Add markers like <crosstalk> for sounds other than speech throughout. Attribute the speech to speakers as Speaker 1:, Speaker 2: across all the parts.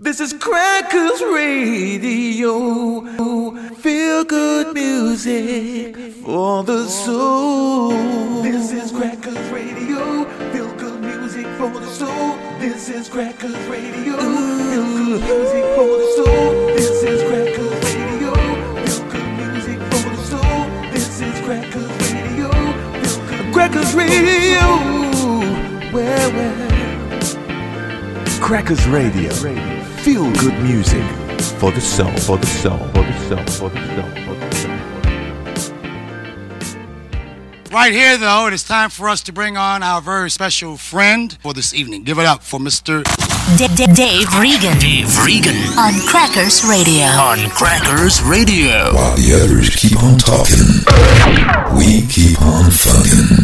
Speaker 1: This is Crackers Radio. Feel good music for the soul. This is Crackers Radio. Feel good music for the soul. This is Crackers Radio. Feel good music for the soul. This is Crackers Radio. Feel good music for the soul. This is Crackers Radio. Crackers Radio. Where, where?
Speaker 2: Crackers Radio. Feel good music for the soul, for the soul, for the soul, for the soul, for the soul.
Speaker 3: Right here, though, it is time for us to bring on our very special friend for this evening. Give it up for Mr.
Speaker 4: D- D- Dave Regan
Speaker 5: Dave Regan
Speaker 4: on Crackers Radio.
Speaker 5: on Crackers Radio.
Speaker 6: While the others keep on talking, we keep on fucking.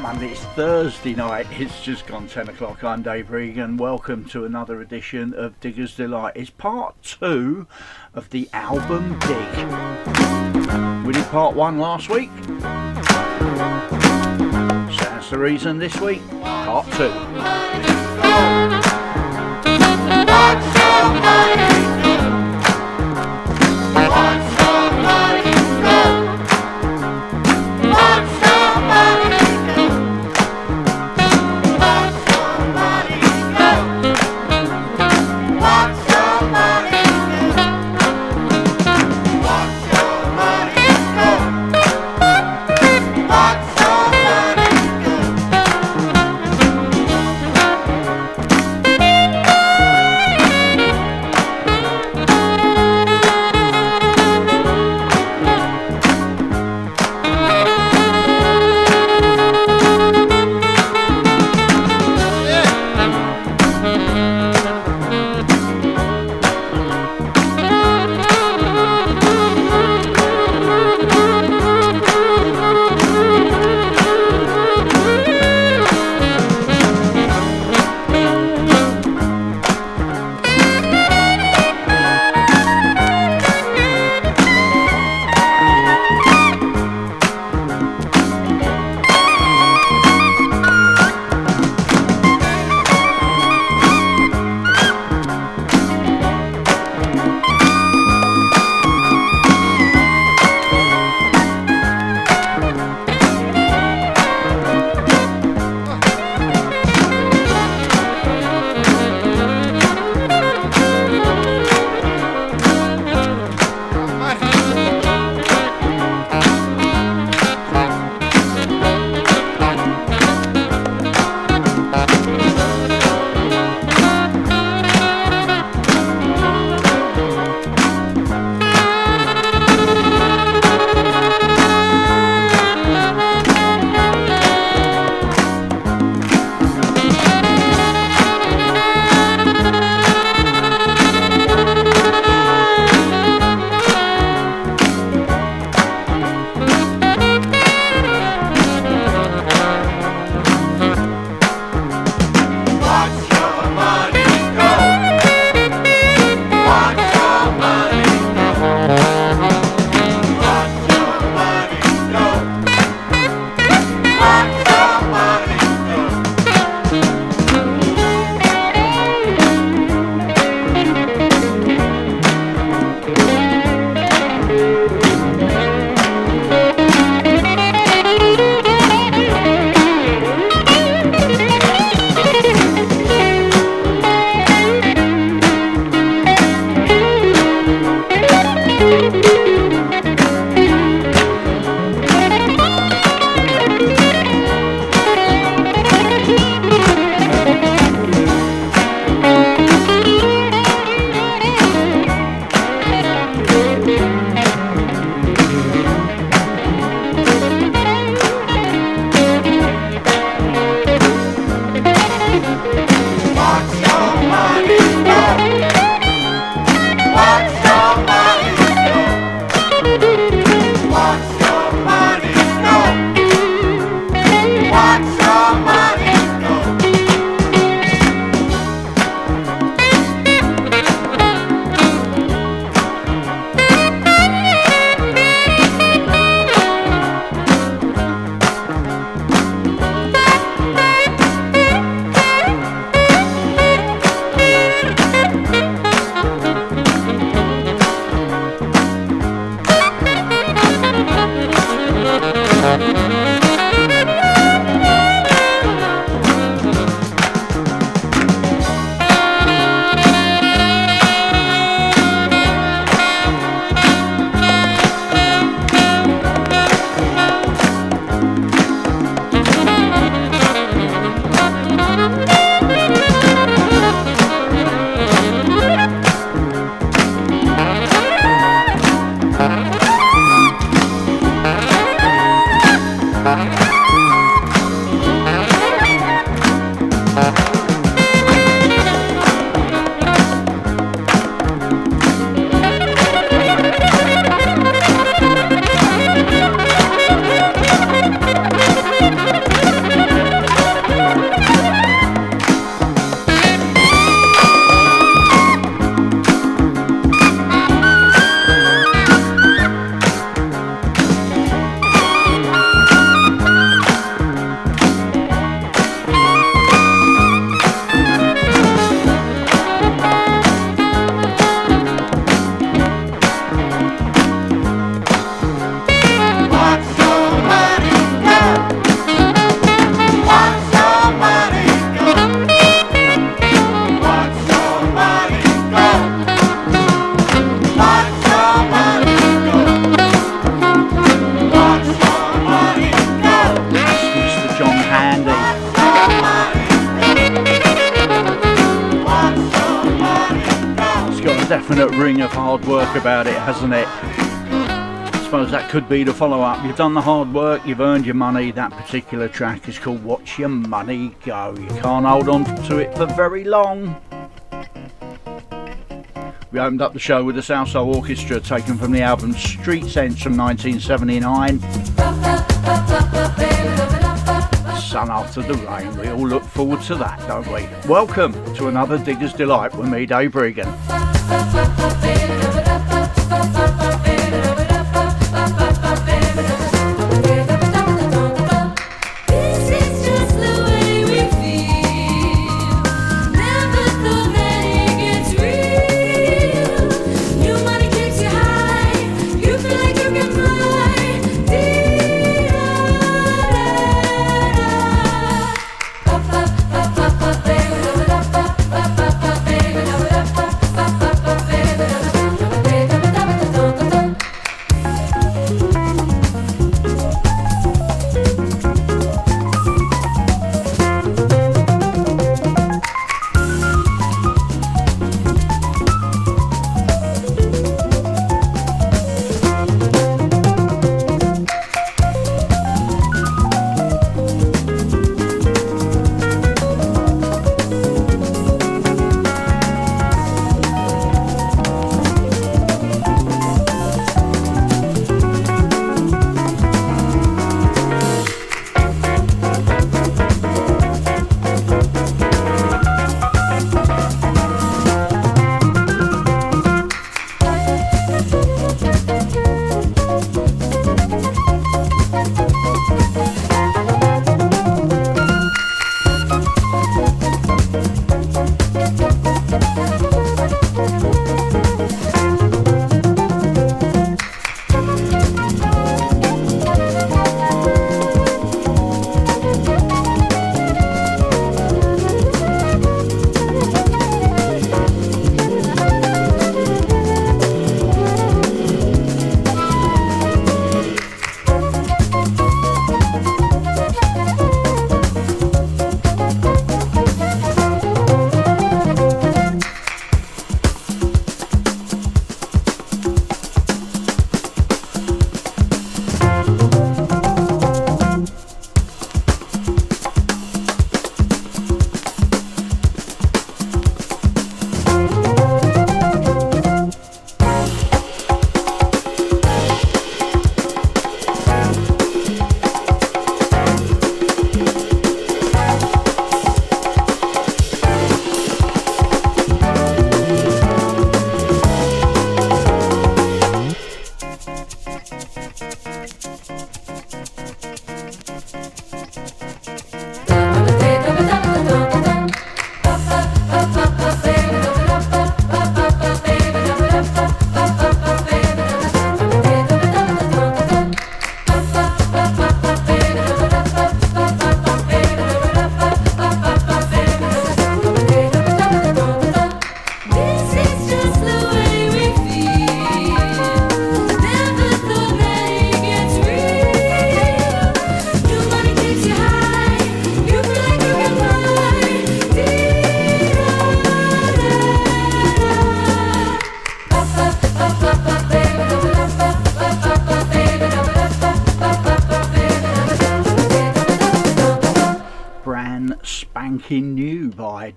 Speaker 7: Monday. It's. It's Thursday night. It's just gone ten o'clock. I'm Dave Regan. Welcome to another edition of Digger's Delight. It's part two of the album Dig. We did part one last week. So that's the reason this week. Part two. Could be the follow up. You've done the hard work, you've earned your money. That particular track is called Watch Your Money Go. You can't hold on to it for very long. We opened up the show with the Salsoul Orchestra taken from the album Street Sense from 1979. Sun after the rain, we all look forward to that, don't we? Welcome to another Digger's Delight with me, Dave Regan.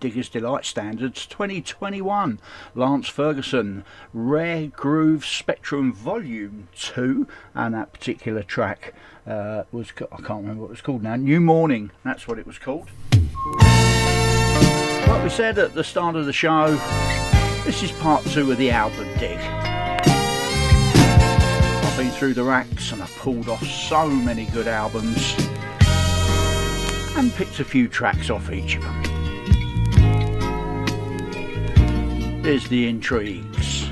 Speaker 7: Digger's Delight Standards 2021. Lance Ferguson, Rare Groove Spectrum Volume 2, and that particular track uh, was, I can't remember what it was called now, New Morning, that's what it was called. Like we said at the start of the show, this is part two of the album dig. I've been through the racks and I've pulled off so many good albums and picked a few tracks off each of them. Is the intrigues.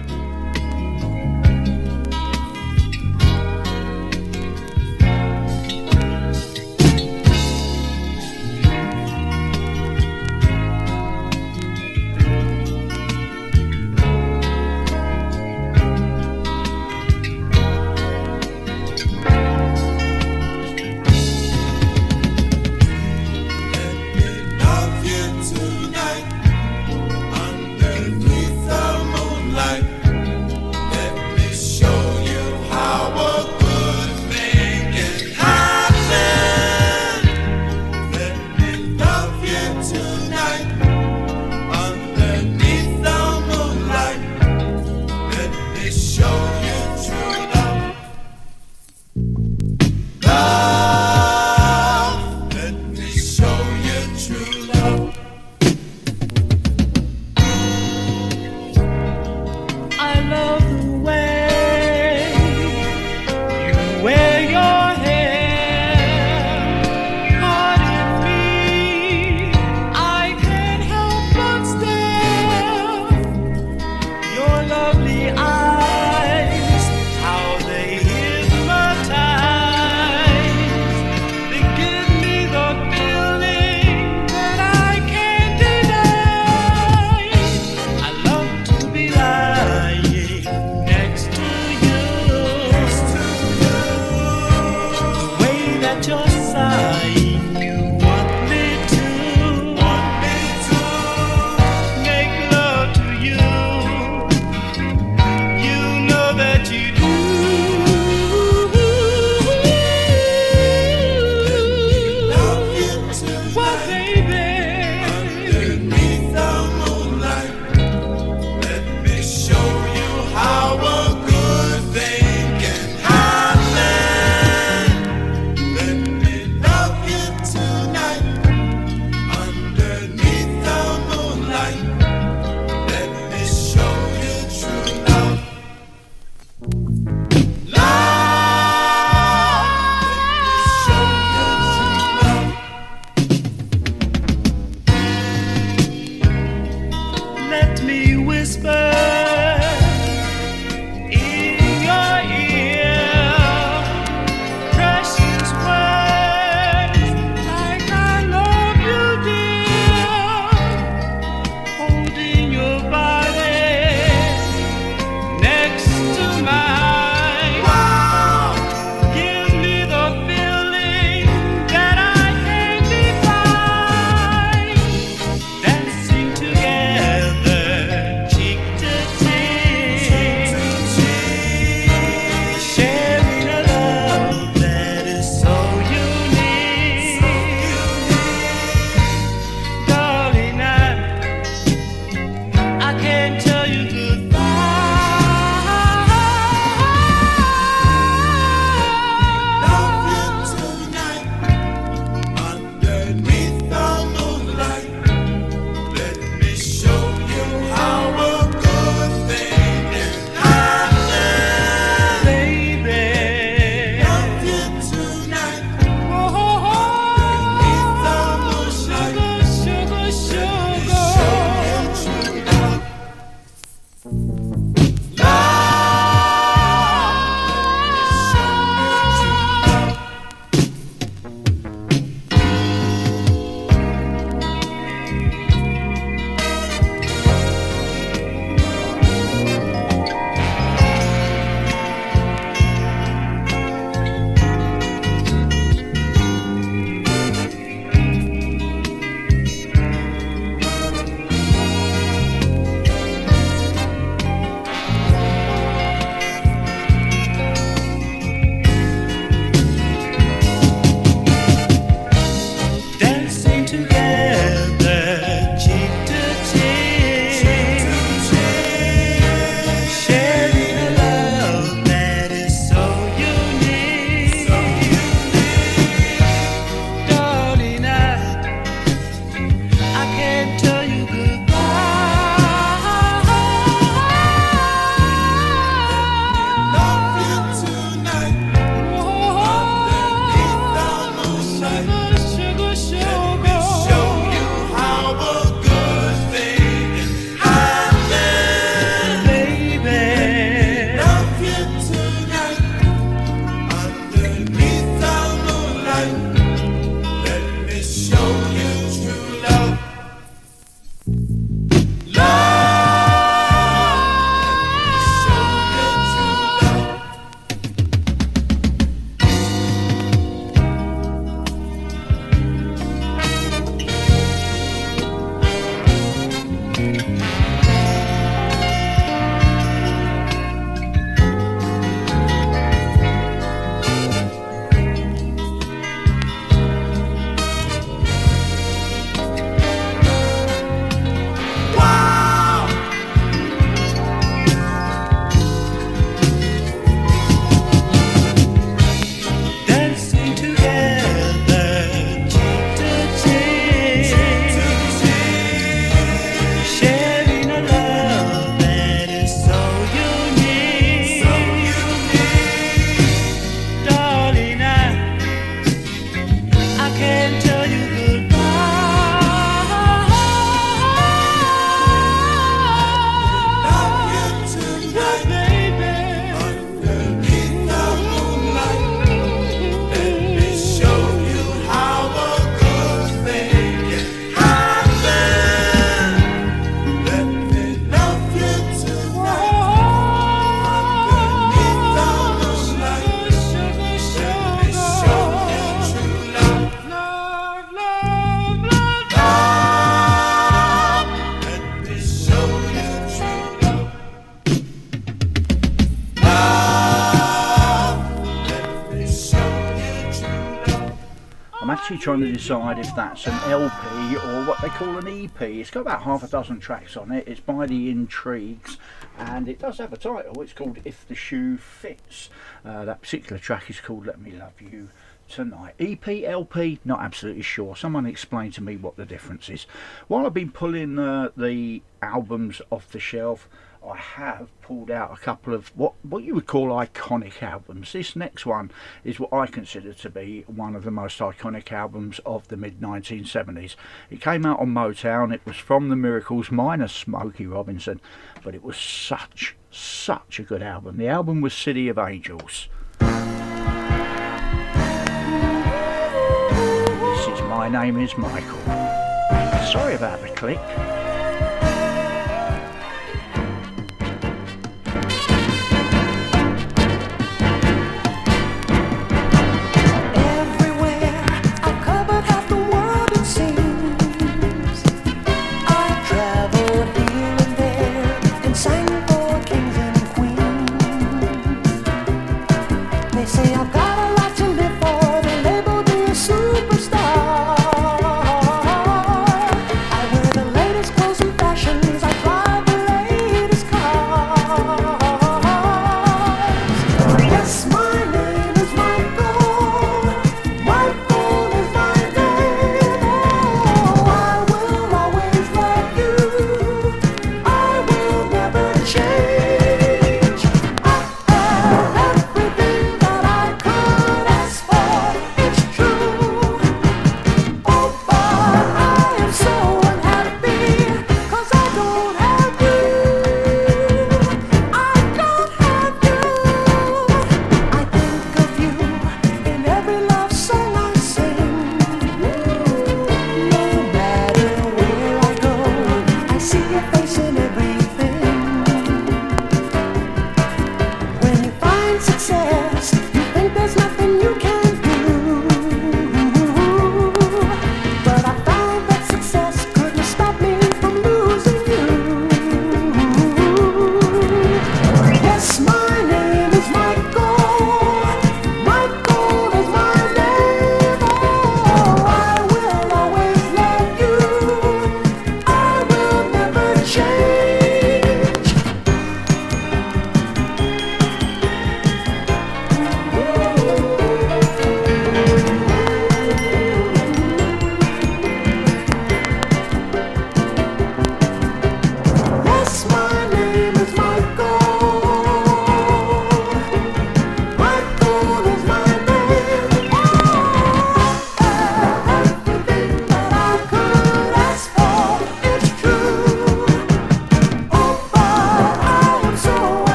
Speaker 7: Trying to decide if that's an LP or what they call an EP. It's got about half a dozen tracks on it. It's by the Intrigues and it does have a title. It's called If the Shoe Fits. Uh, that particular track is called Let Me Love You tonight. EP, LP, not absolutely sure. Someone explain to me what the difference is. While I've been pulling uh, the albums off the shelf, I have pulled out a couple of what what you would call iconic albums. This next one is what I consider to be one of the most iconic albums of the mid 1970s. It came out on Motown. It was from the Miracles minus Smokey Robinson, but it was such such a good album. The album was City of Angels. This is My Name is Michael. Sorry about the click.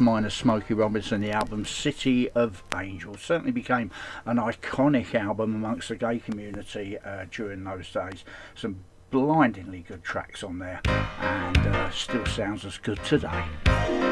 Speaker 7: Minus Smokey Robinson, the album City of Angels. Certainly became an iconic album amongst the gay community uh, during those days. Some blindingly good tracks on there and uh, still sounds as good today.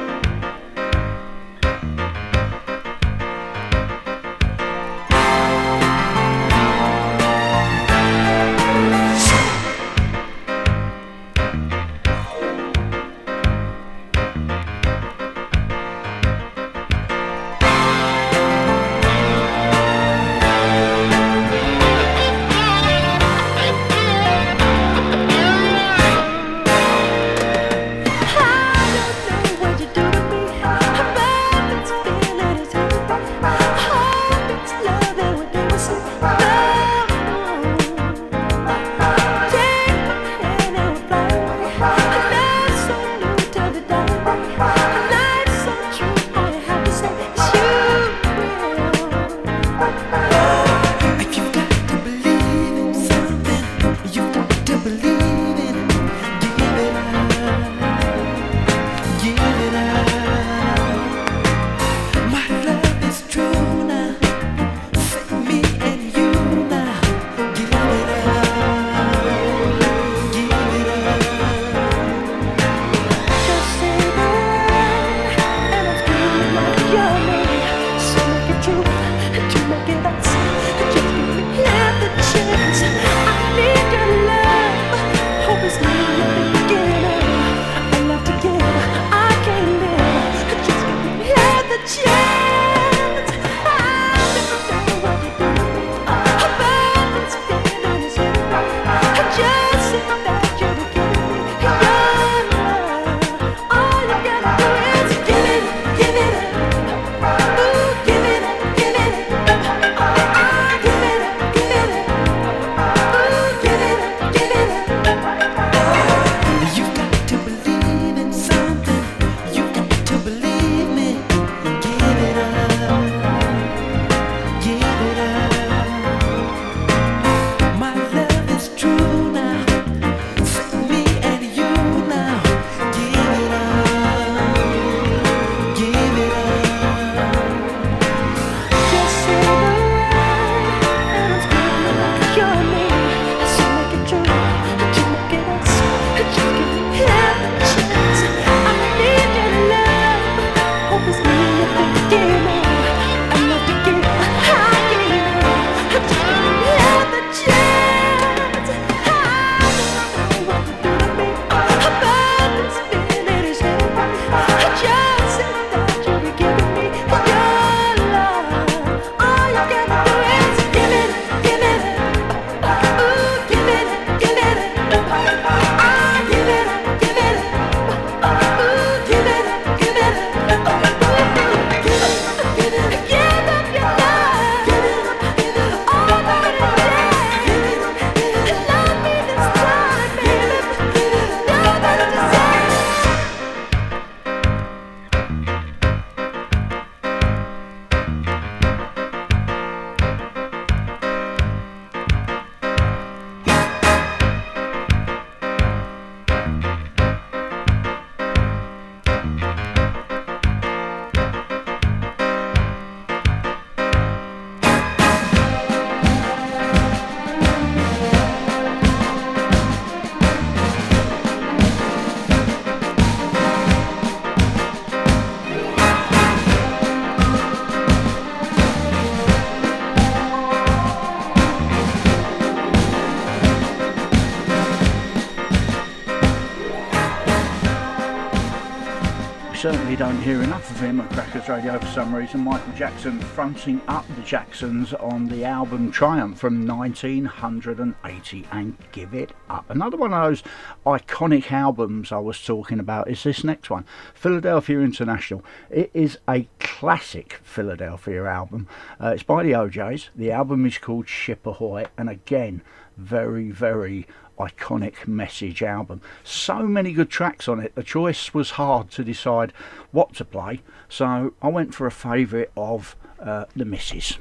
Speaker 7: Hear enough of him at Crackers Radio for some reason. Michael Jackson fronting up the Jacksons on the album Triumph from 1980 and Give It Up. Another one of those iconic albums I was talking about is this next one, Philadelphia International. It is a classic Philadelphia album. Uh, it's by the O'Jays. The album is called Ship Ahoy, and again, very, very iconic message album. So many good tracks on it. The choice was hard to decide what to play, so I went for a favourite of uh, the Misses.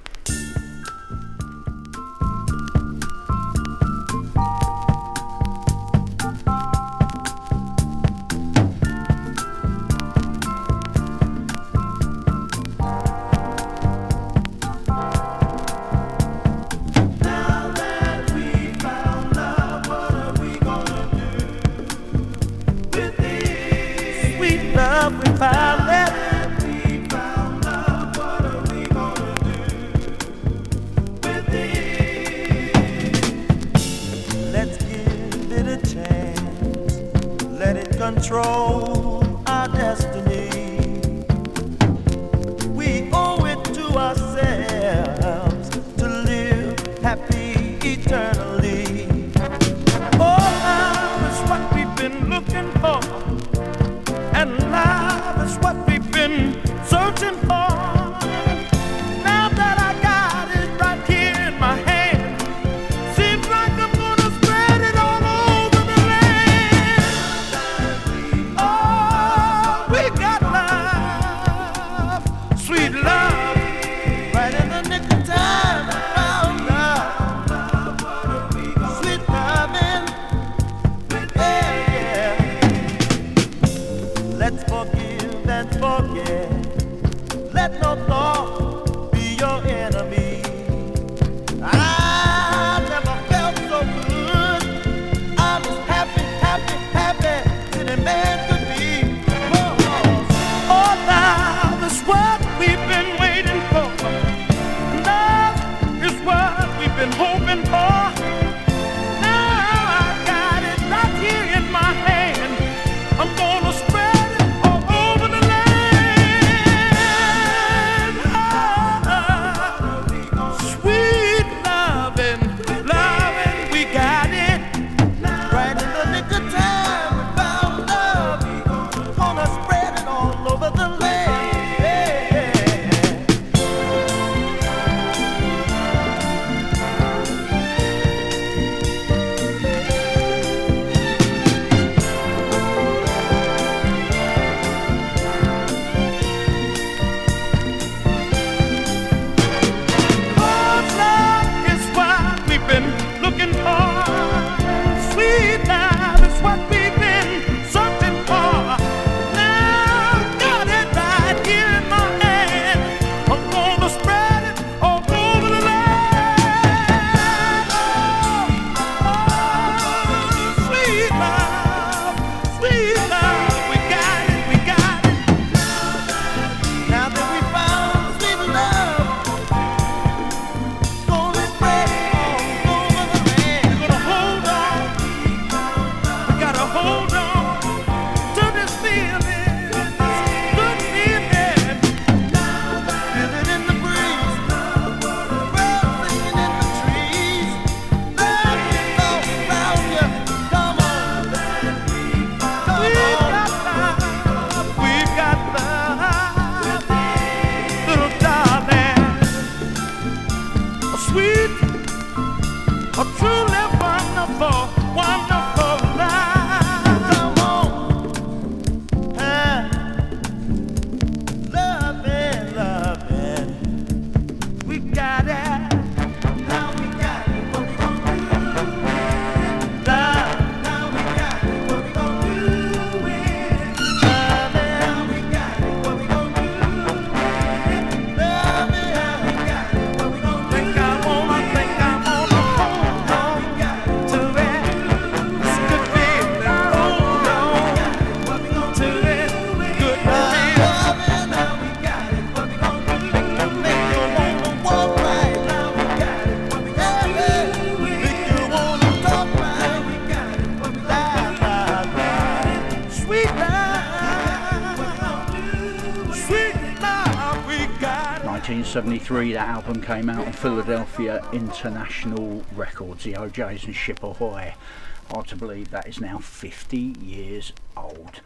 Speaker 8: Control our destiny. We owe it to ourselves to live happy eternally. Oh, is what we've been looking
Speaker 7: 1973 that album came out on Philadelphia International Records, the O'Jays and Ship Ahoy. Hard to believe that is now 50 years old.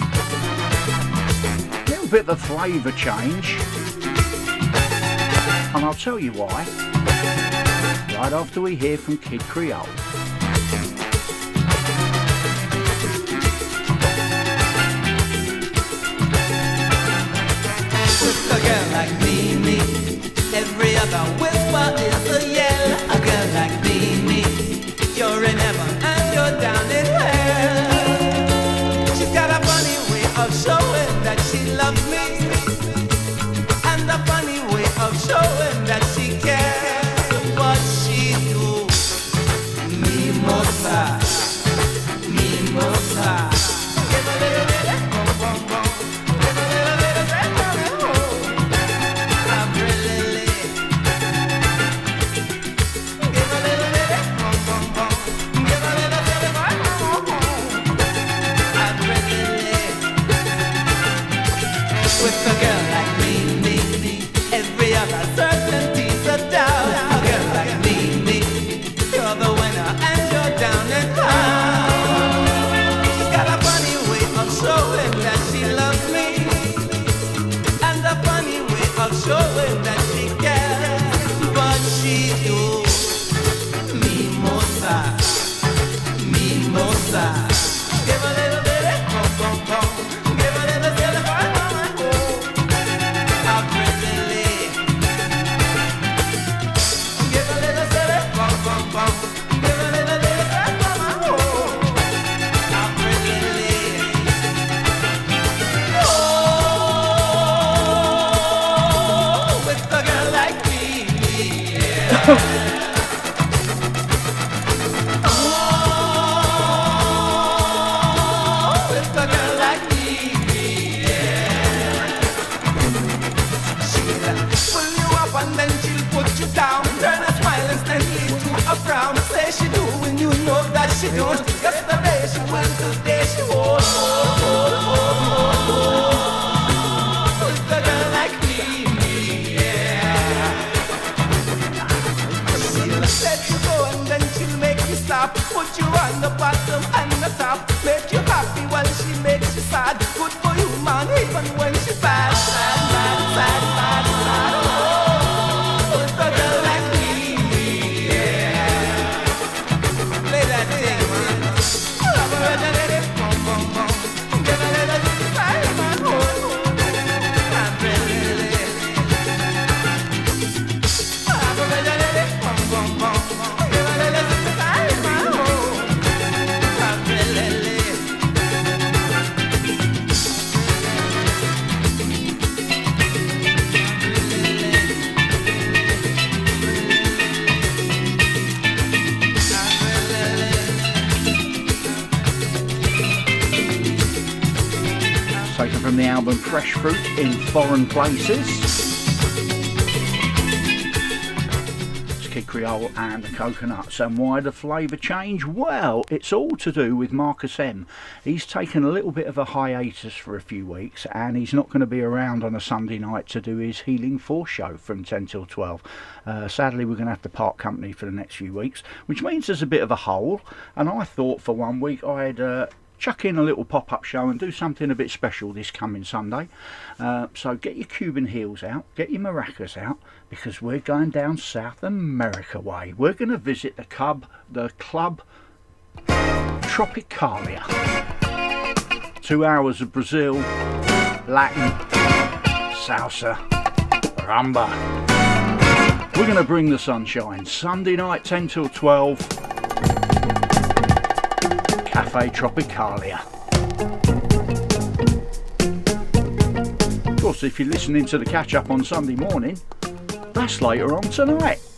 Speaker 7: A little bit of a flavour change, and I'll tell you why right after we hear from Kid Creole.
Speaker 9: Mimosa.
Speaker 7: Foreign Places. It's Kid Creole and the Coconuts. And why the flavour change? Well, it's all to do with Marcus M. He's taken a little bit of a hiatus for a few weeks and he's not going to be around on a Sunday night to do his Healing Force show from 10 till 12. Uh, sadly, we're going to have to part company for the next few weeks, which means there's a bit of a hole. And I thought for one week I'd. Uh, chuck in a little pop-up show and do something a bit special this coming Sunday. Uh, so get your Cuban heels out, get your maracas out, because we're going down South America way. We're going to visit the club, the club Tropicalia. Two hours of Brazil, Latin, salsa, rumba. We're going to bring the sunshine. Sunday night, 10 till 12. Cafe Tropicalia. Of course, if you're listening to the catch up on Sunday morning, that's later on tonight.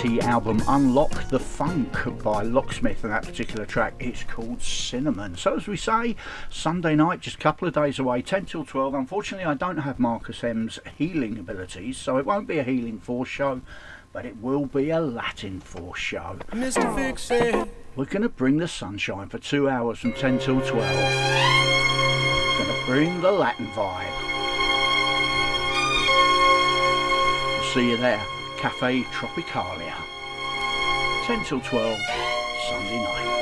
Speaker 10: album Unlock the Funk by Locksmith, and that particular track is called Cinnamon. So, as we say, Sunday night, just a couple of days away, 10 till 12. Unfortunately, I don't have Marcus M's healing abilities, so it won't be a Healing Force show, but it will be a Latin Force show.
Speaker 11: Mr. Fix it.
Speaker 10: We're going to bring the sunshine for two hours from 10 till 12. Going to bring the Latin vibe. We'll see you there. Cafe Tropicalia. 10 till 12, Sunday night.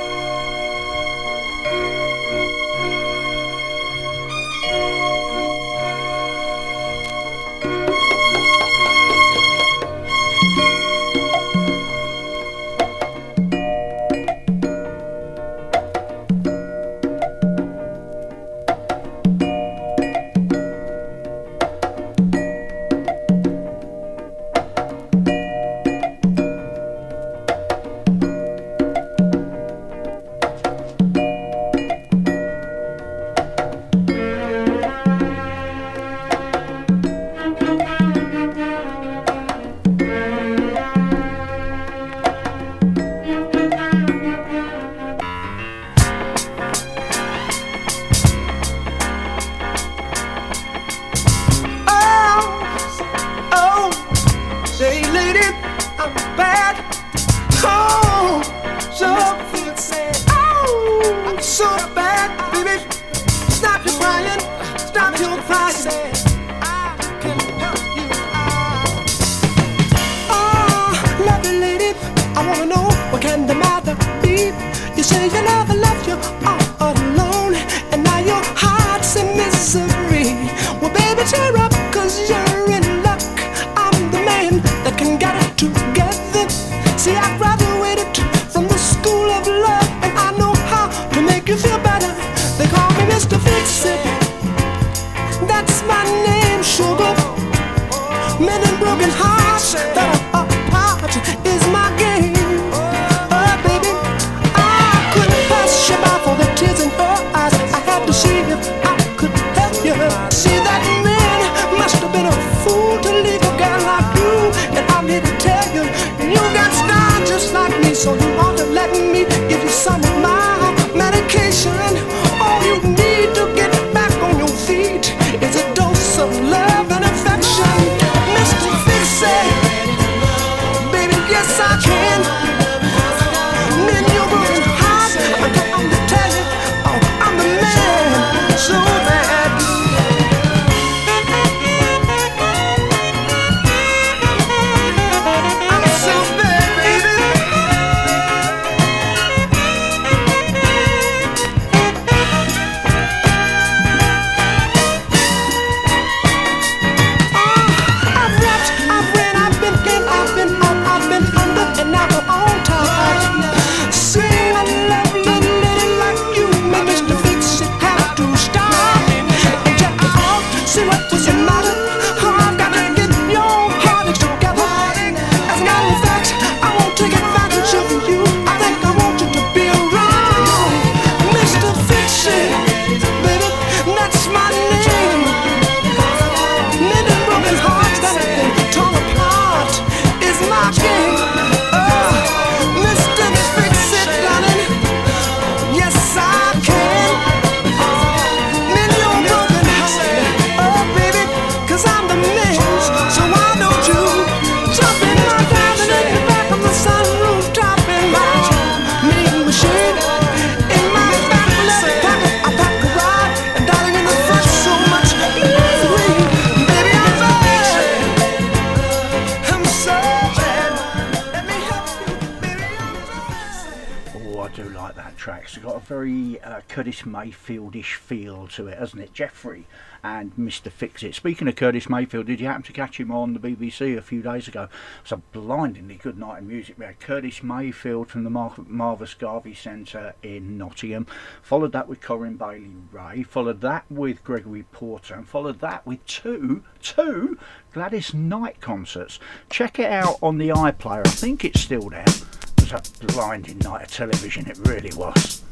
Speaker 10: exit. Speaking of Curtis Mayfield, did you happen to catch him on the BBC a few days ago? It was a blindingly good night of music. We had Curtis Mayfield from the Mar- Marcus Garvey Centre in Nottingham. Followed that with Corinne Bailey Rae. Followed that with Gregory Porter. And followed that with two, two Gladys Knight concerts. Check it out on the iPlayer. I think it's still there. It was a blinding night of television. It really was.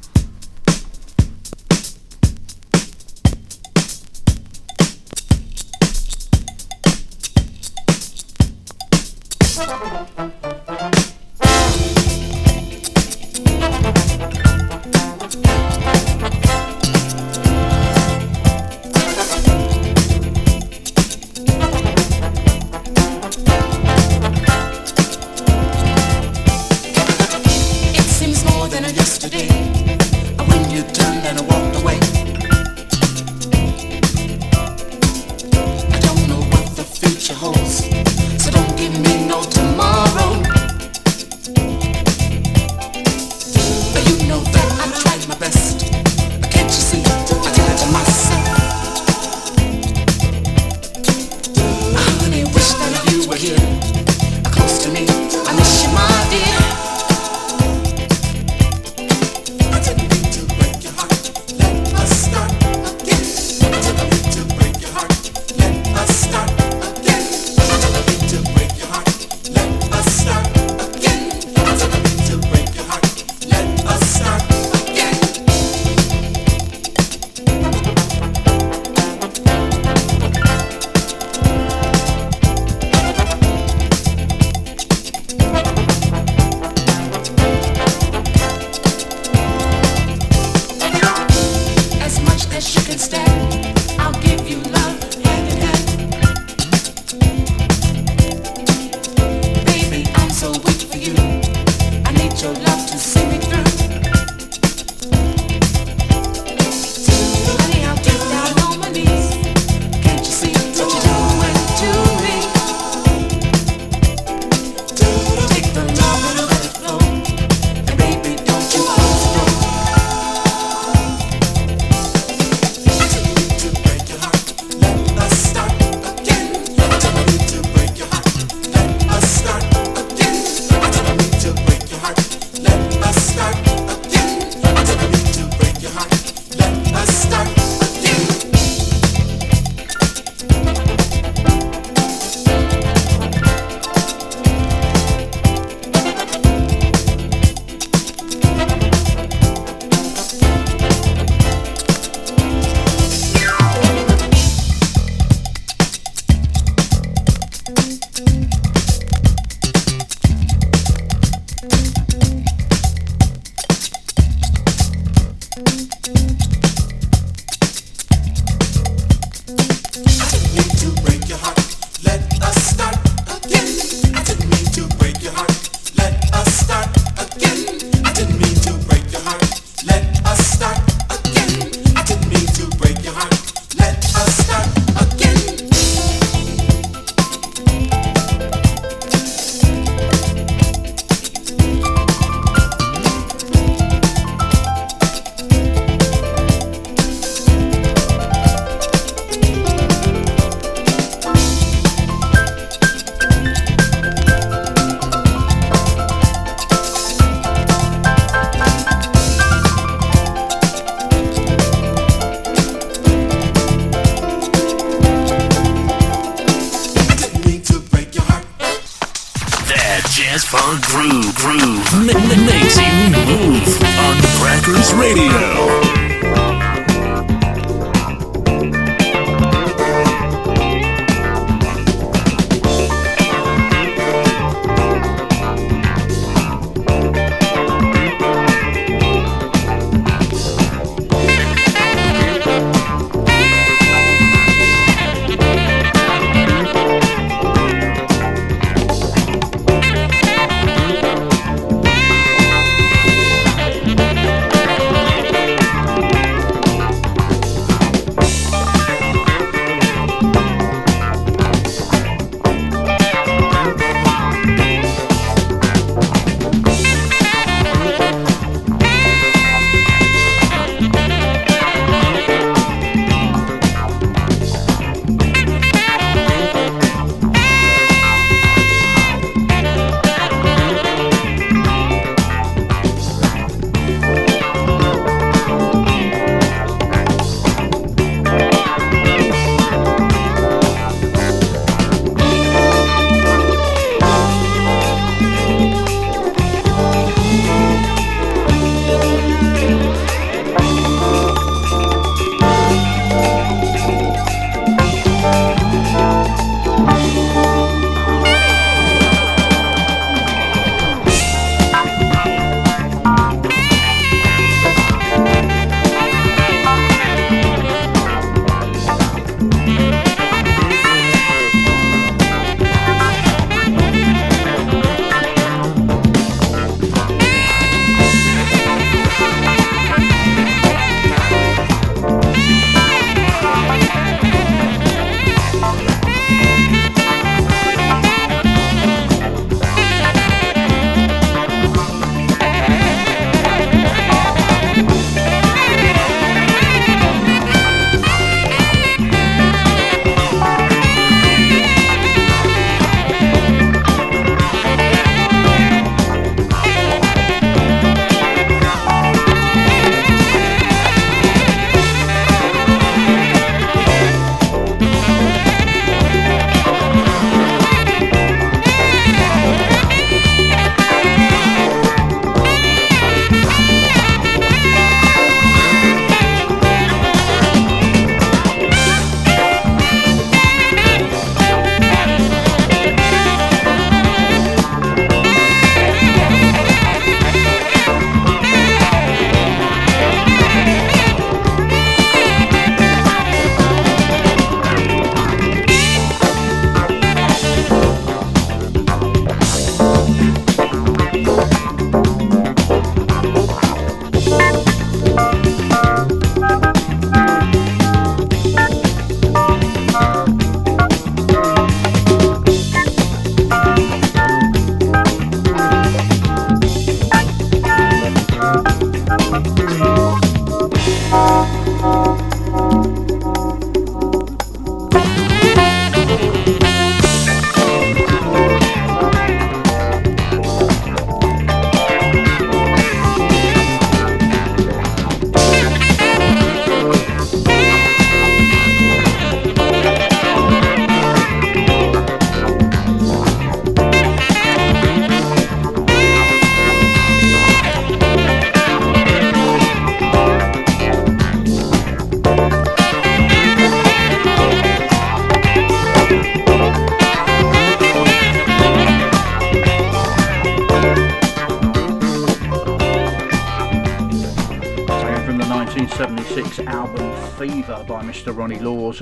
Speaker 5: Funk groove, groove makes you move on Crackers Radio.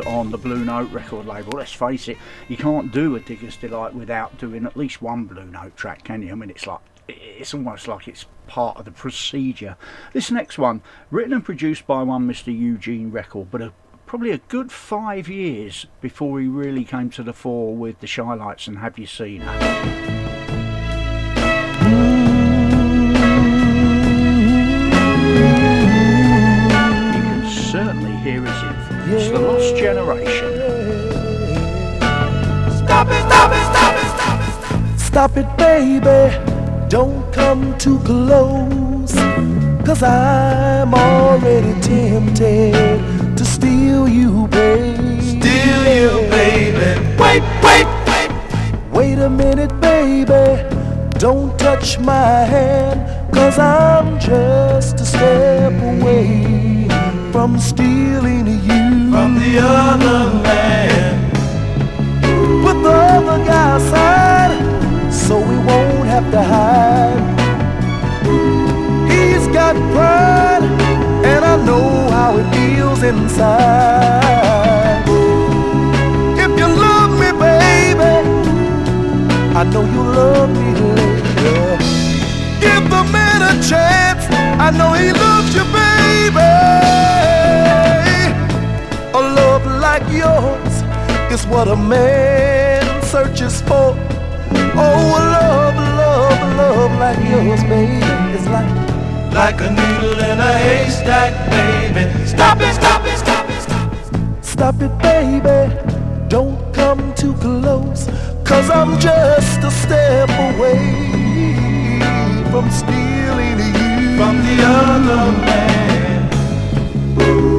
Speaker 7: On the Blue Note record label. Let's face it, you can't do a Digger's Delight without doing at least one Blue Note track, can you? I mean, it's like it's almost like it's part of the procedure. This next one, written and produced by one Mr. Eugene Record, but a, probably a good five years before he really came to the fore with the Chi-Lites and Have You Seen Her? You can certainly hear his influence. The Lost Generation.
Speaker 8: Stop it, stop it, stop it, stop it, stop it. Stop it, baby. Don't come too close. Cause I'm already tempted to steal you, baby. Steal you, baby. Wait, wait, wait. Wait a minute, baby. Don't touch my hand. Cause I'm just a step away from stealing you. From the other man put the other guy aside so we won't have to hide. He's got pride, and I know how it feels inside. If you love me, baby, I know you love me later. Give the man a chance, I know he loves you, baby. Like yours is what a man searches for. Oh, love, love, love like yours, baby. It's like like a needle in a haystack, baby. Stop it, stop it, stop it, stop it. Stop it, baby. Don't come too close. Cause I'm just a step away from stealing you from the other man. Stop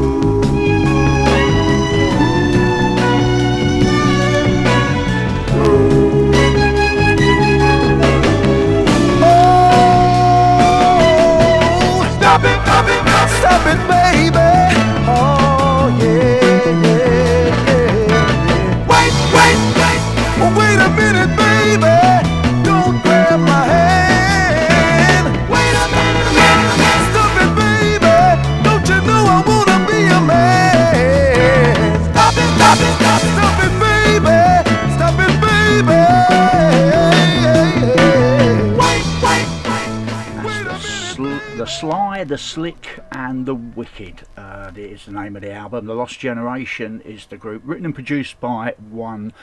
Speaker 8: it, stop
Speaker 7: Sly, the Slick, and the Wicked. Uh, is the name of the album. The Lost Generation is the group, written and produced by one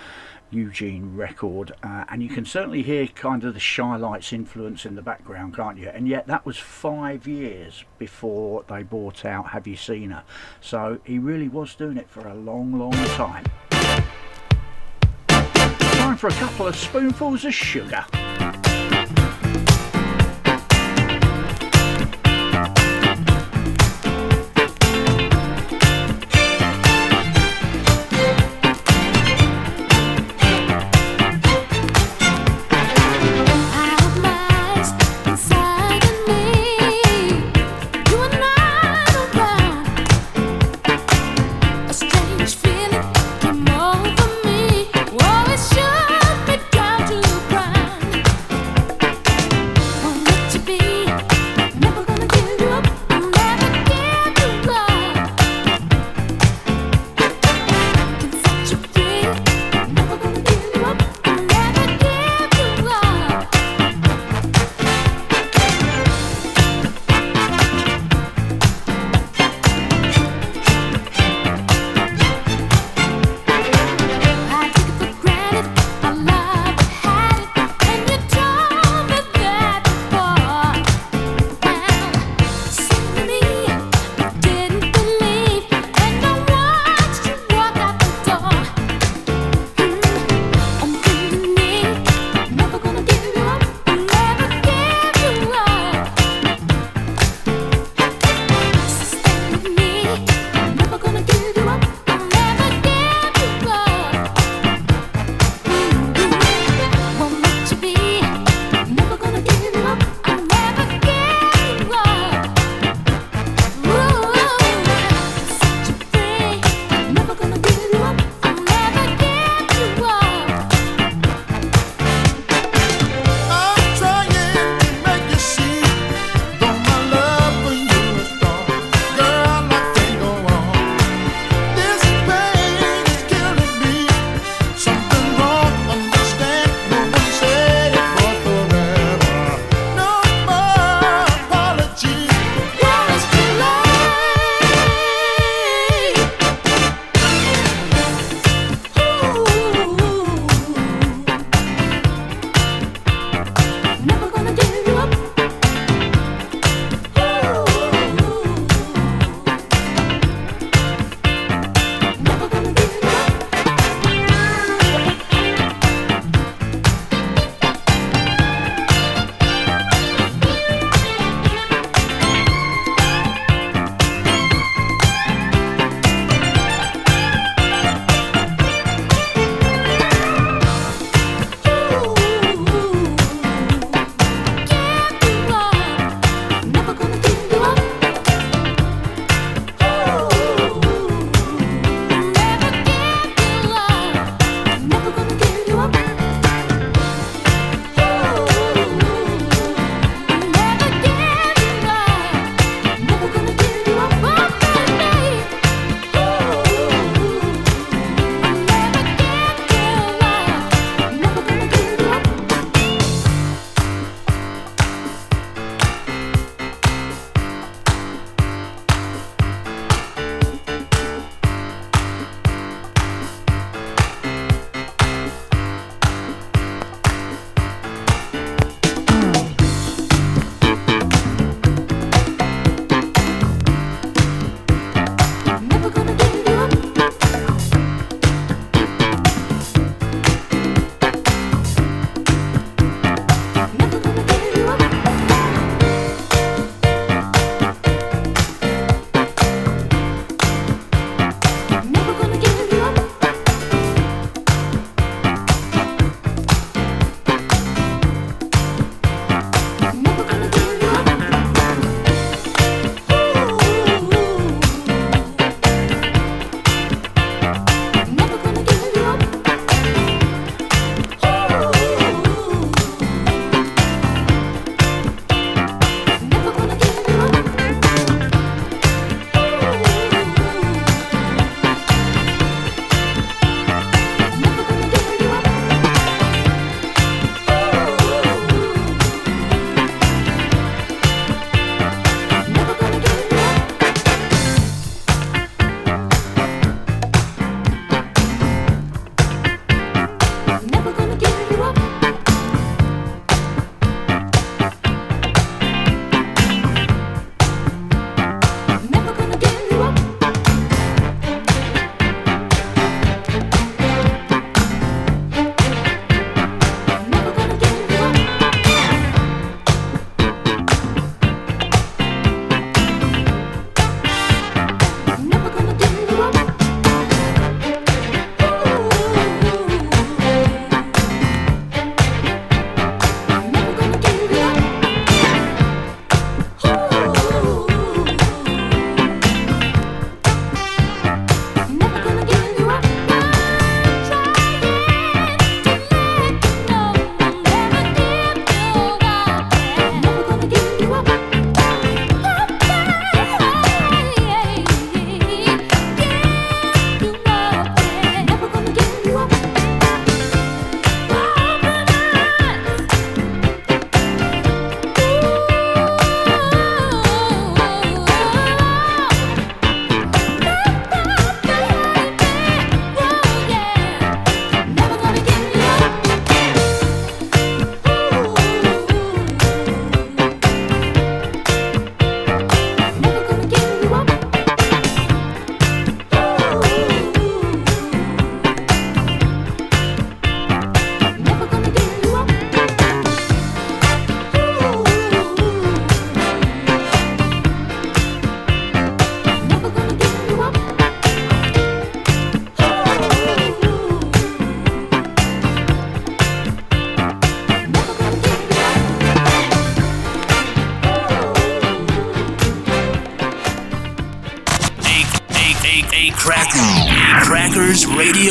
Speaker 7: Eugene Record, uh, and you can certainly hear kind of the Chi-Lites influence in the background, can't you? And yet that was five years before they bought out Have You Seen Her? So he really was doing it for a long, long time. Time for a couple of spoonfuls of sugar.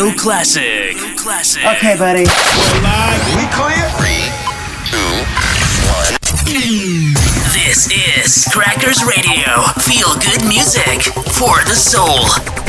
Speaker 12: Radio Classic. Classic.
Speaker 13: Okay, buddy. We're live.
Speaker 12: We clear? Three, two, one. This is Crackers Radio. Feel good music for the soul.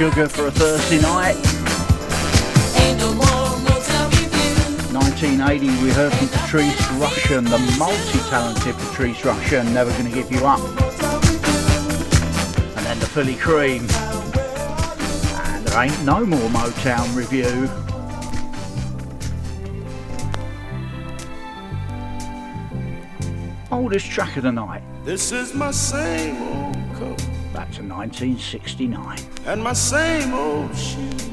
Speaker 7: Sugar for a Thursday night. 1980, we heard from Patrice Rushen, the multi-talented Patrice Rushen, Never Gonna Give You Up. And then the Philly Crème. And there ain't no more Motown review. Oldest track of the night.
Speaker 14: This is my same old coat
Speaker 7: Back to 1969.
Speaker 14: And my same old shoes.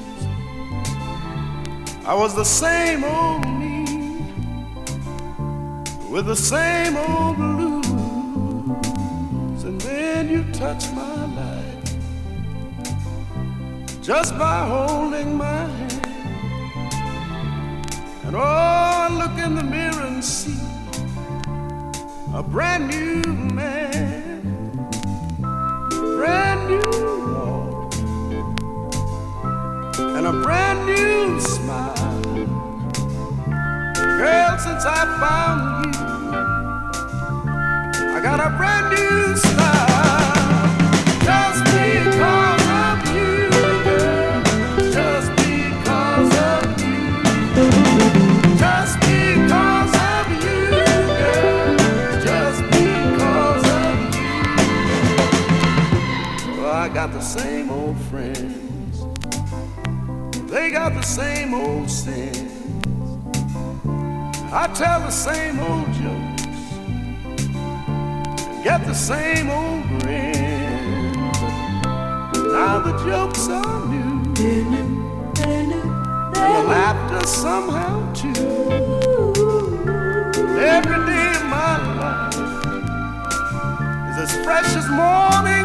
Speaker 14: I was the same old me with the same old blues. And then you touched my life just by holding my hand. And oh, I look in the mirror and see a brand new man, brand a brand new smile. Girl, since I found you, I got a brand new smile. Just because of you, same old sins. I tell the same old jokes. Get the same old grin. Now the jokes are new. And the laughter somehow too. Every day of my life is as fresh as morning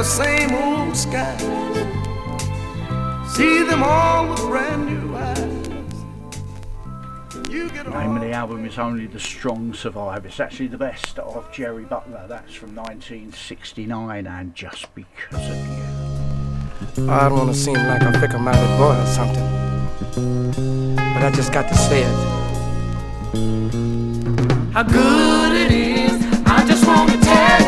Speaker 14: the same old skies. See them all with brand new eyes. You get
Speaker 7: The name of the album is Only the Strong Survive. It's actually the best of Jerry Butler. That's from 1969 and Just Because of You.
Speaker 13: I don't want to seem like a fickle-minded boy or something, but I just got to say it.
Speaker 15: how good it is. I just want to tell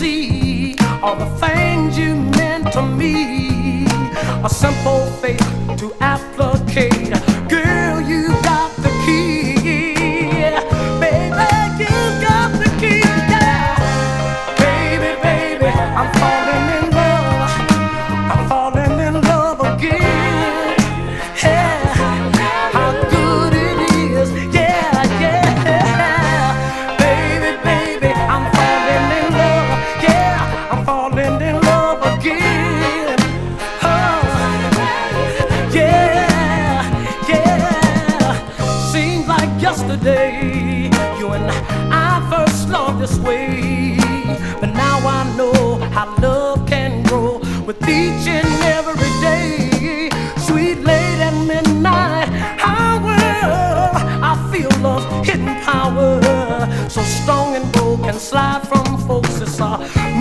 Speaker 15: see all the things you meant to me. A simple faith to applicate.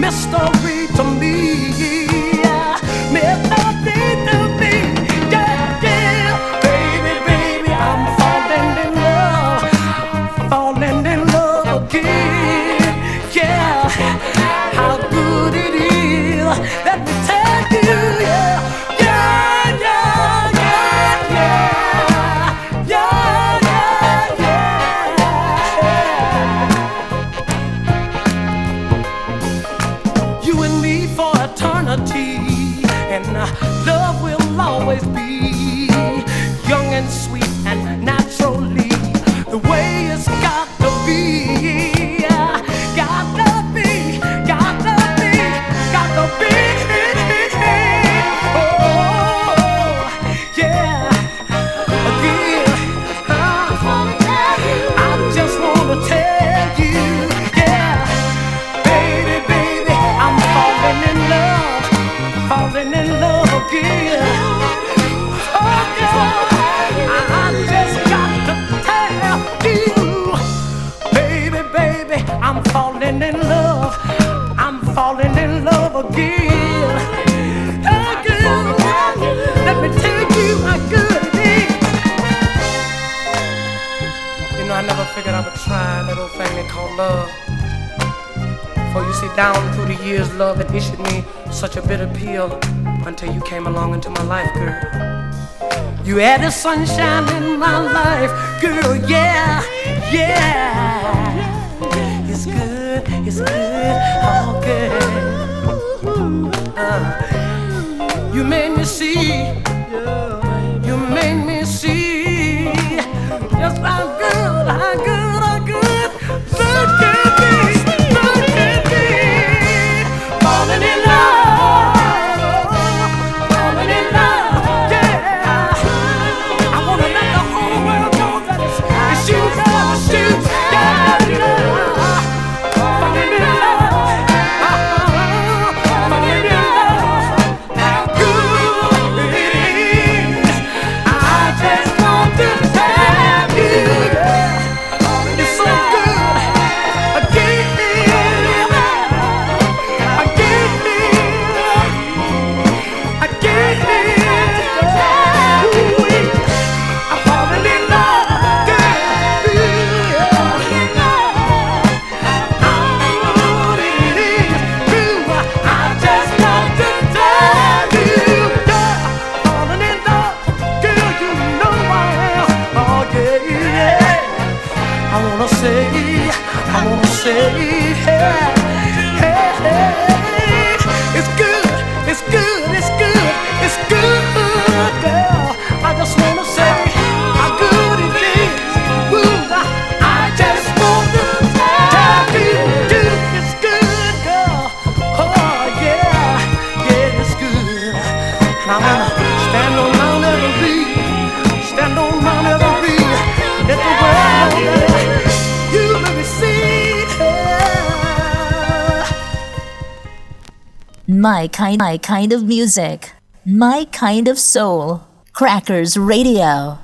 Speaker 15: A mystery to
Speaker 13: 方
Speaker 15: 向 kind, my kind of music, my kind of soul. Crackers Radio.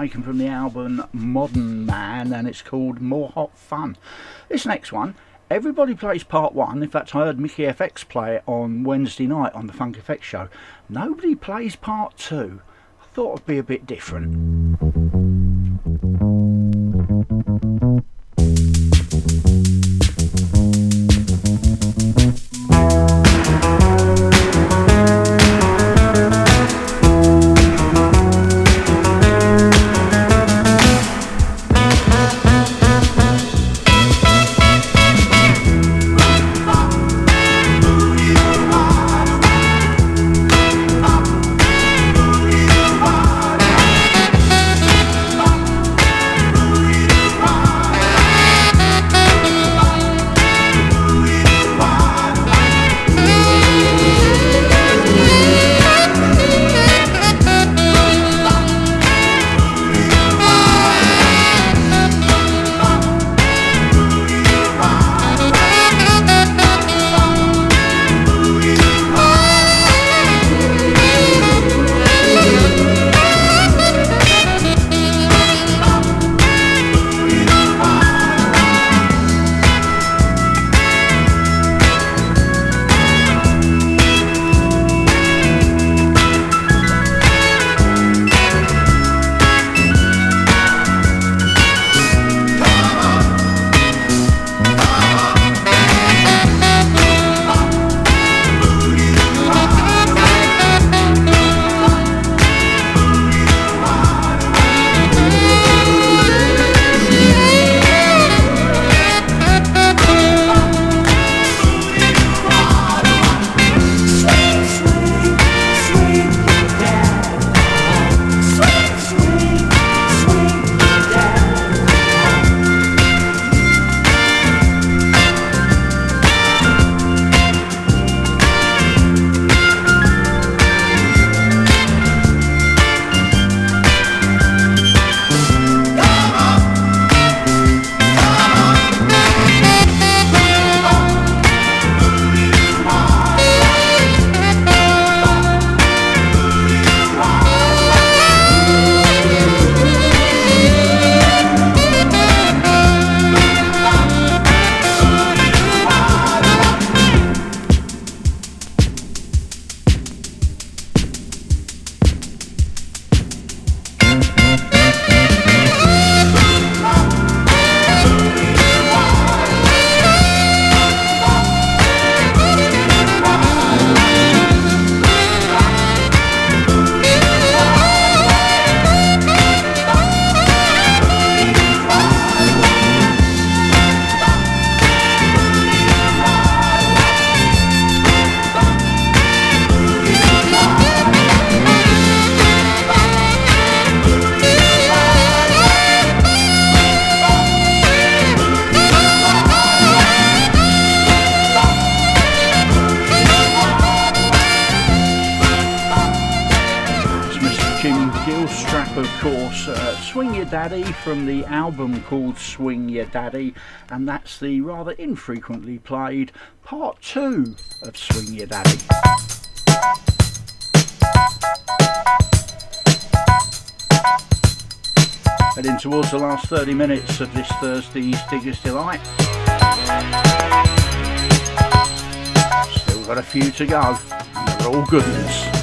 Speaker 7: Taken from the album Modern Man, and it's called More Hot Fun. This next one, everybody plays part one. In fact, I heard Mickey FX play it on Wednesday night on the Funk FX show. Nobody plays part two. I thought it'd be a bit different. And that's the rather infrequently played part two of Swing Your Daddy. Heading towards the last 30 minutes of this Thursday's Digger's Delight. Still got a few to go, and they're all goodness.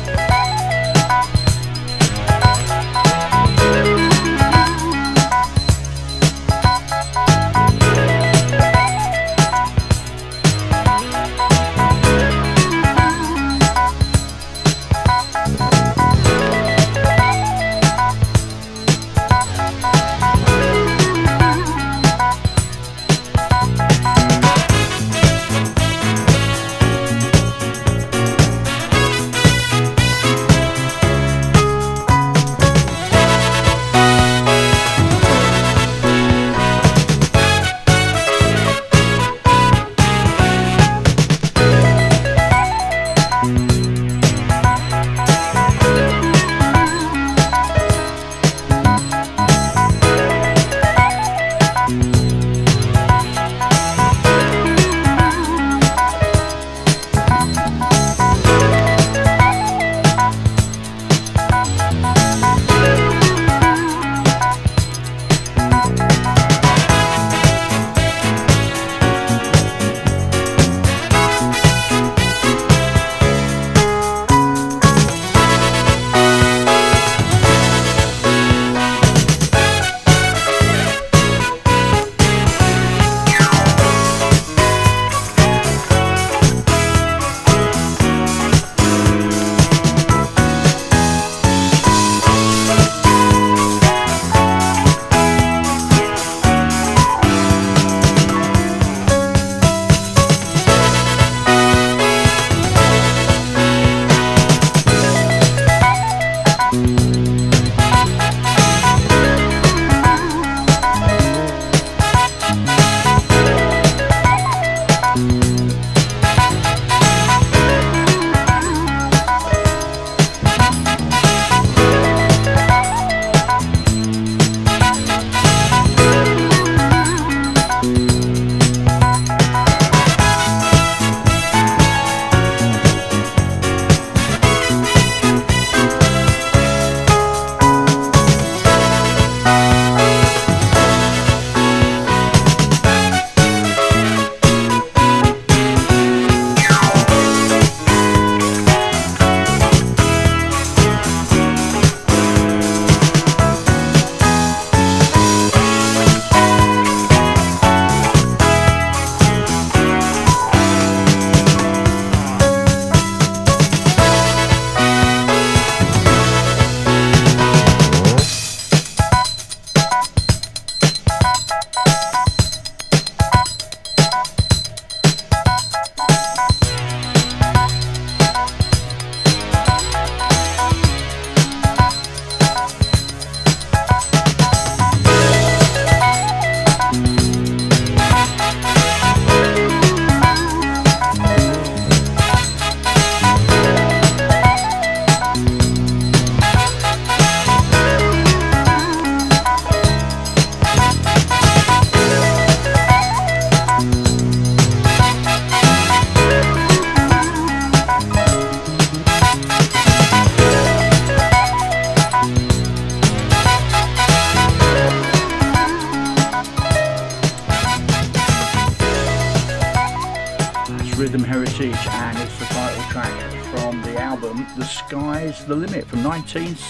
Speaker 14: 14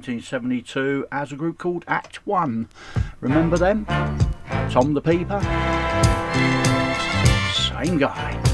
Speaker 14: 1972 as a group called Act One. Remember them? Tom the Peeper? Same guy.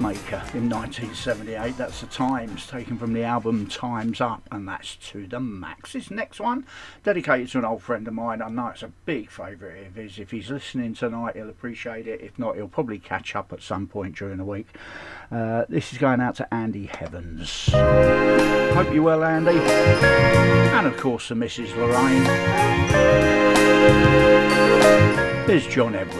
Speaker 7: Maker in 1978. That's the Tymes, taken from the album Tymes Up, and that's to the max. This next one, dedicated to an old friend of mine. I know it's a big favourite of his. If he's listening tonight, he'll appreciate it. If not, he'll probably catch up at some point during the week. Uh, this is going out to Andy Heavens. Hope you're well, Andy. And of course, the Mrs. Lorraine. Here's John Edwards.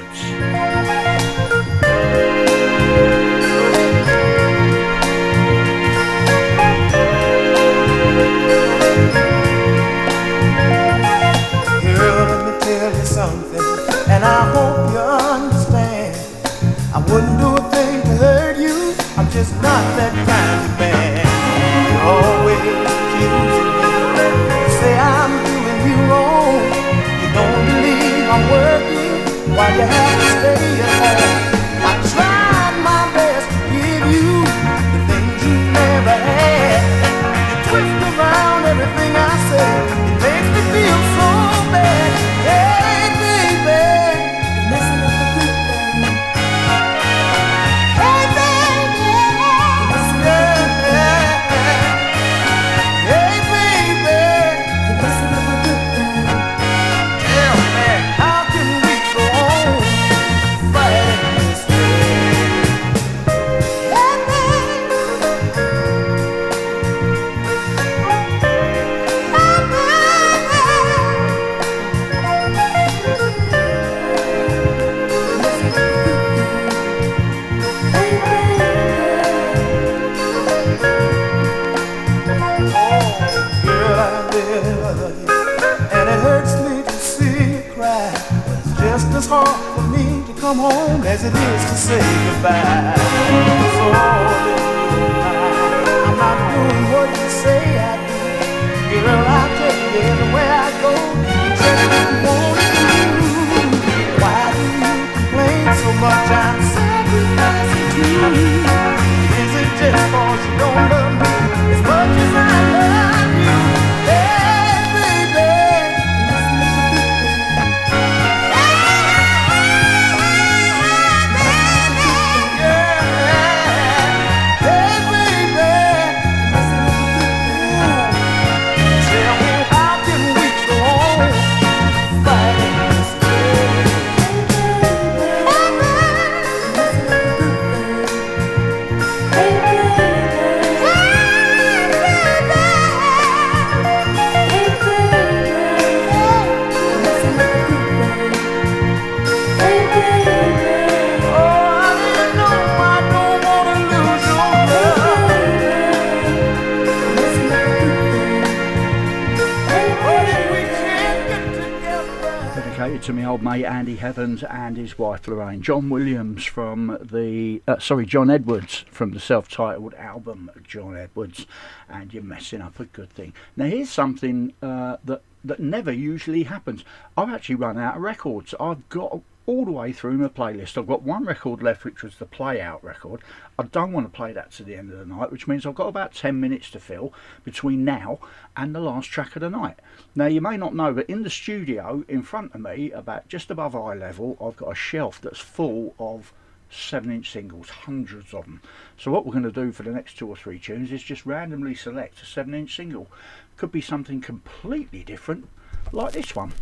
Speaker 7: Uh, sorry, John Edwards from the self titled album John Edwards. And you're messing up a good thing. Now, here's something uh, that, that never usually happens. I've actually run out of records. I've got all the way through my playlist. I've got one record left, which was the Play Out record. I don't want to play that to the end of the night, which means I've got about 10 minutes to fill between now and the last track of the night. Now, you may not know, but in the studio in front of me, about just above eye level, I've got a shelf that's full of 7 inch singles, hundreds of them. So, what we're going to do for the next two or three tunes is just randomly select a 7 inch single. Could be something completely different, like this one.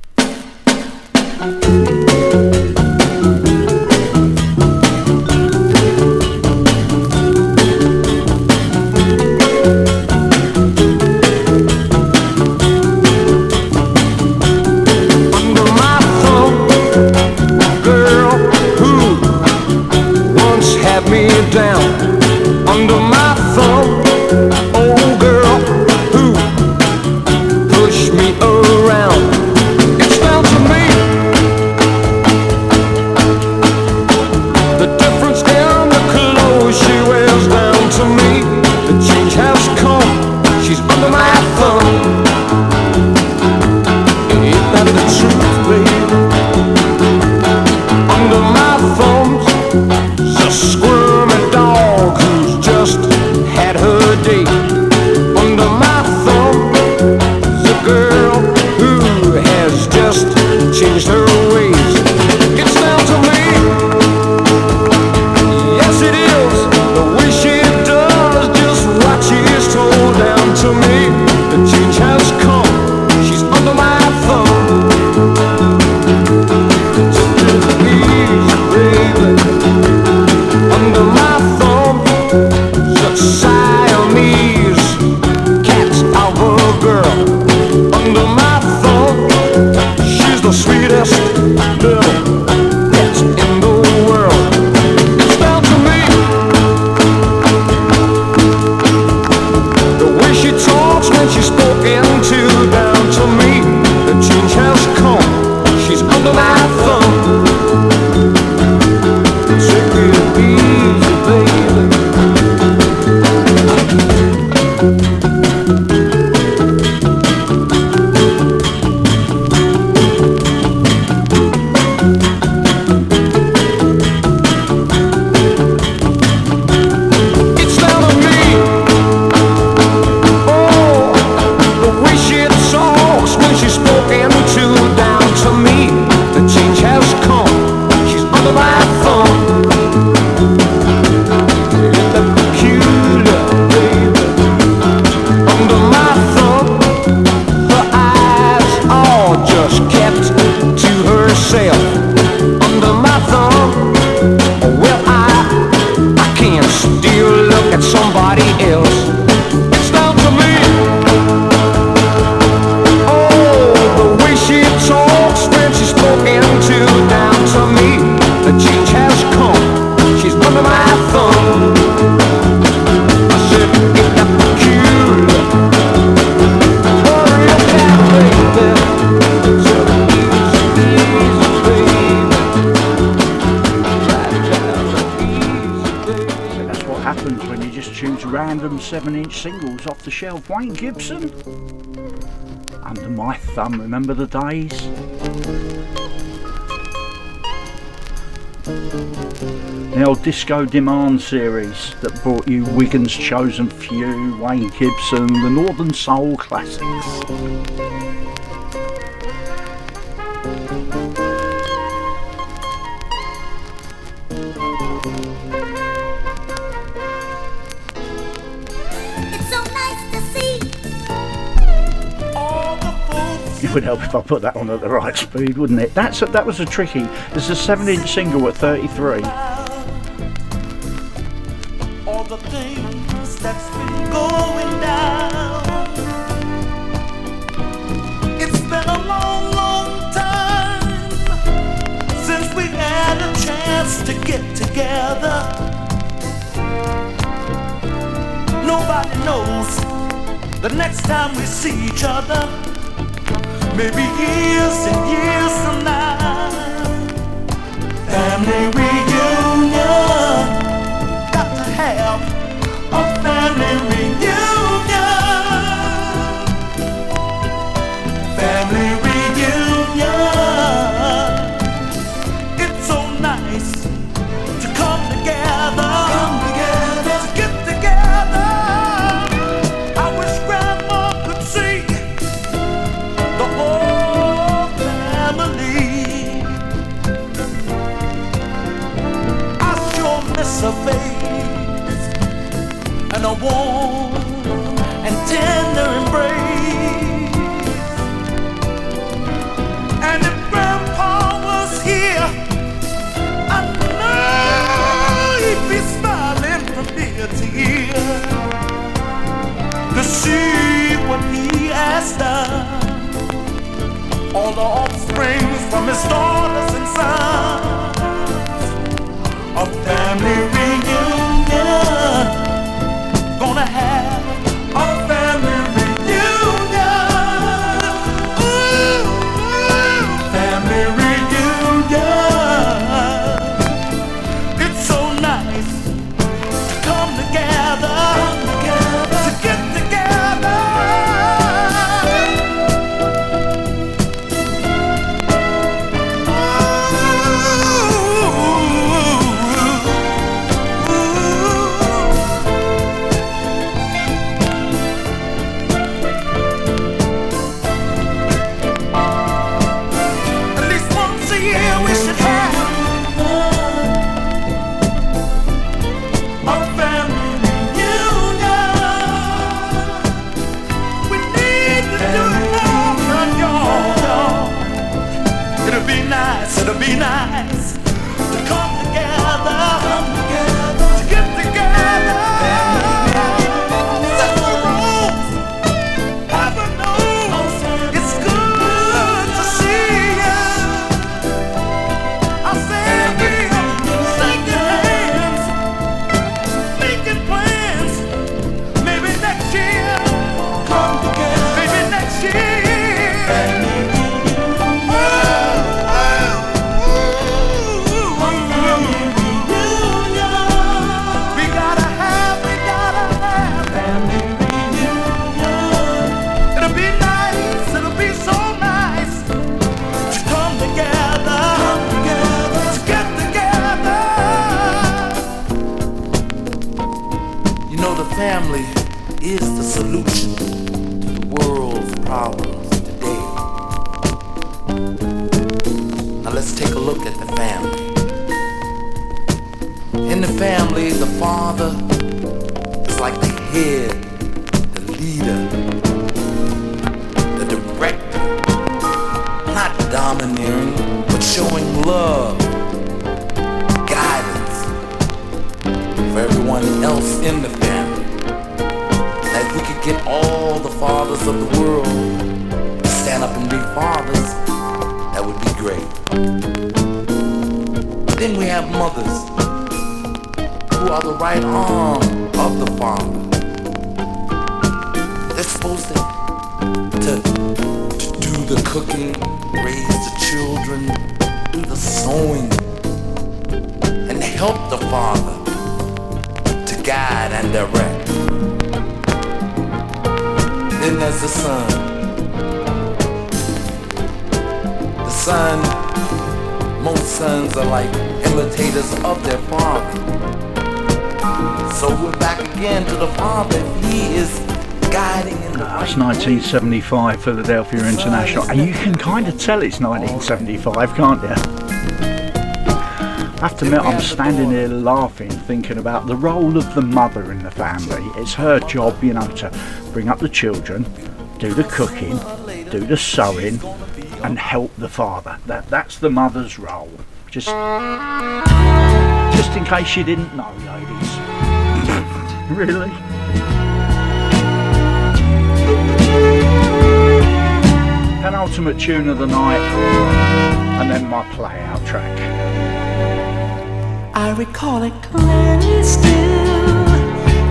Speaker 8: Disco Demand series that brought you Wigan's Chosen Few, Wayne Gibson, the Northern Soul classics. would help if I put that on at the right speed, wouldn't it? That's a, that was a tricky. It's a seven-inch single at 33.
Speaker 7: 1975 Philadelphia International, and you can kind of tell it's 1975, can't you? I have to admit, I'm standing here laughing, thinking about the role of the mother in the family. It's her job, you know, to bring up the children, do the cooking, do the sewing, and help the father. That that's the mother's role. Just, just in case you didn't know, ladies. <laughs> really? Penultimate tune of the night, and then my play out track.
Speaker 10: I recall it clearly still.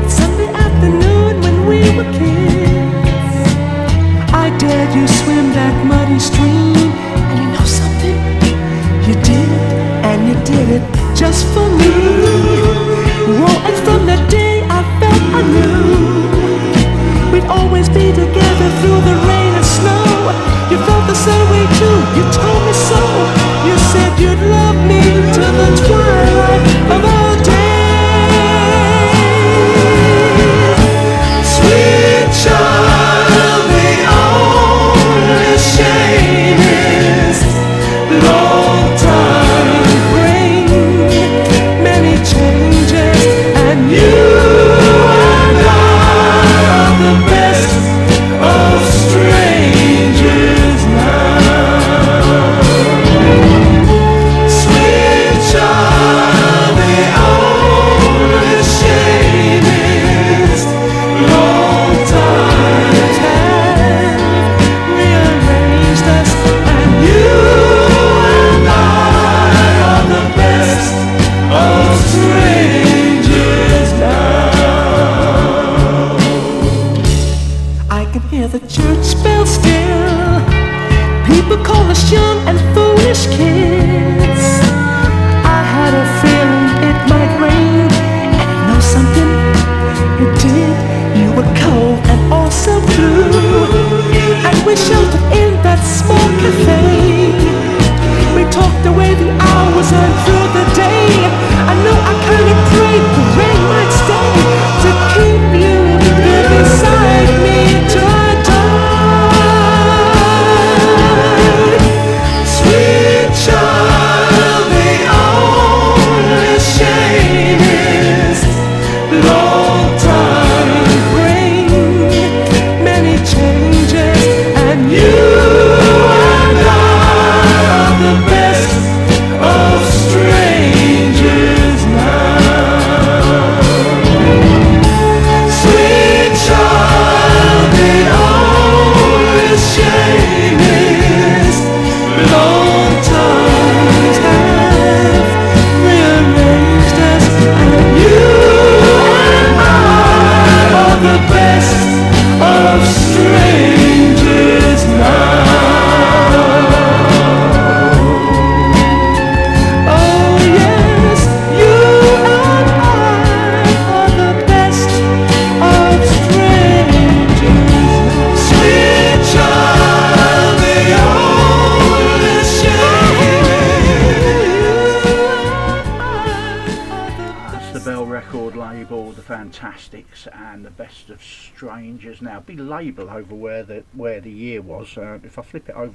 Speaker 10: Sunday afternoon when we were kids. I dared you swim that muddy stream, and you know something? You did, and you did it just for me. Whoa, and from that day I felt I knew we'd always be together through the rain and snow. You felt the same way too. You told me so. You said you'd love me to the twilight of small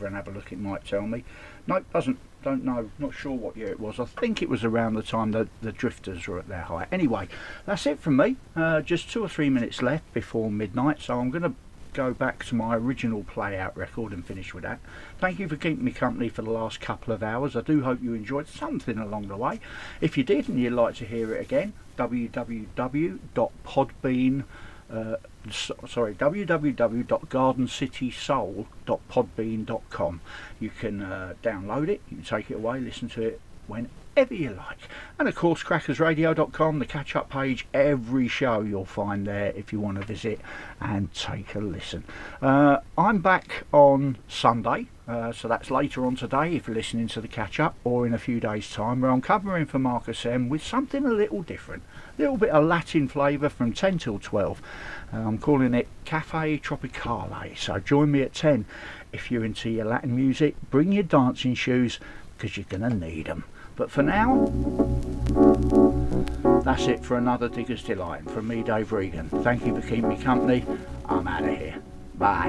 Speaker 10: and
Speaker 7: have a look, it might tell me. No, doesn't. Don't know. Not sure what year it was. I think it was around the time that the Drifters were at their height. Anyway, that's it from me. Uh, just two or three minutes left before midnight, so I'm going to go back to my original play out record and finish with that. Thank you for keeping me company for the last couple of hours. I do hope you enjoyed something along the way. If you did and you'd like to hear it again, www.podbean uh, sorry www.gardencitysoul.podbean.com you can uh, download it you can take it away listen to it whenever you like. And of course crackersradio.com the catch up page every show you'll find there if you want to visit and take a listen. Uh, i'm back on sunday uh, so that's later on today if you're listening to the catch up or in a few days time. Where i'm covering for marcus m with something a little different little bit of latin flavour from 10 till 12 uh, i'm calling it cafe tropicale so join me at 10 if you're into your latin music bring your dancing shoes because you're going to need them but for now that's it for another digger's delight from me dave regan. Thank you for keeping me company. I'm out of here. Bye